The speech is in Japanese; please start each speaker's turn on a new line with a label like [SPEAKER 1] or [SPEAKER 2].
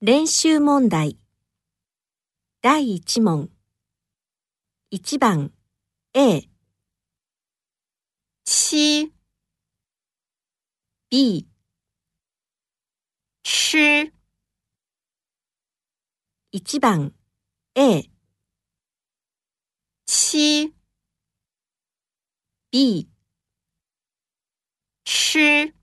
[SPEAKER 1] 練習問題。第1問。1番。A
[SPEAKER 2] 七
[SPEAKER 1] B
[SPEAKER 2] 吃
[SPEAKER 1] 1番。A
[SPEAKER 2] 七
[SPEAKER 1] B
[SPEAKER 2] 吃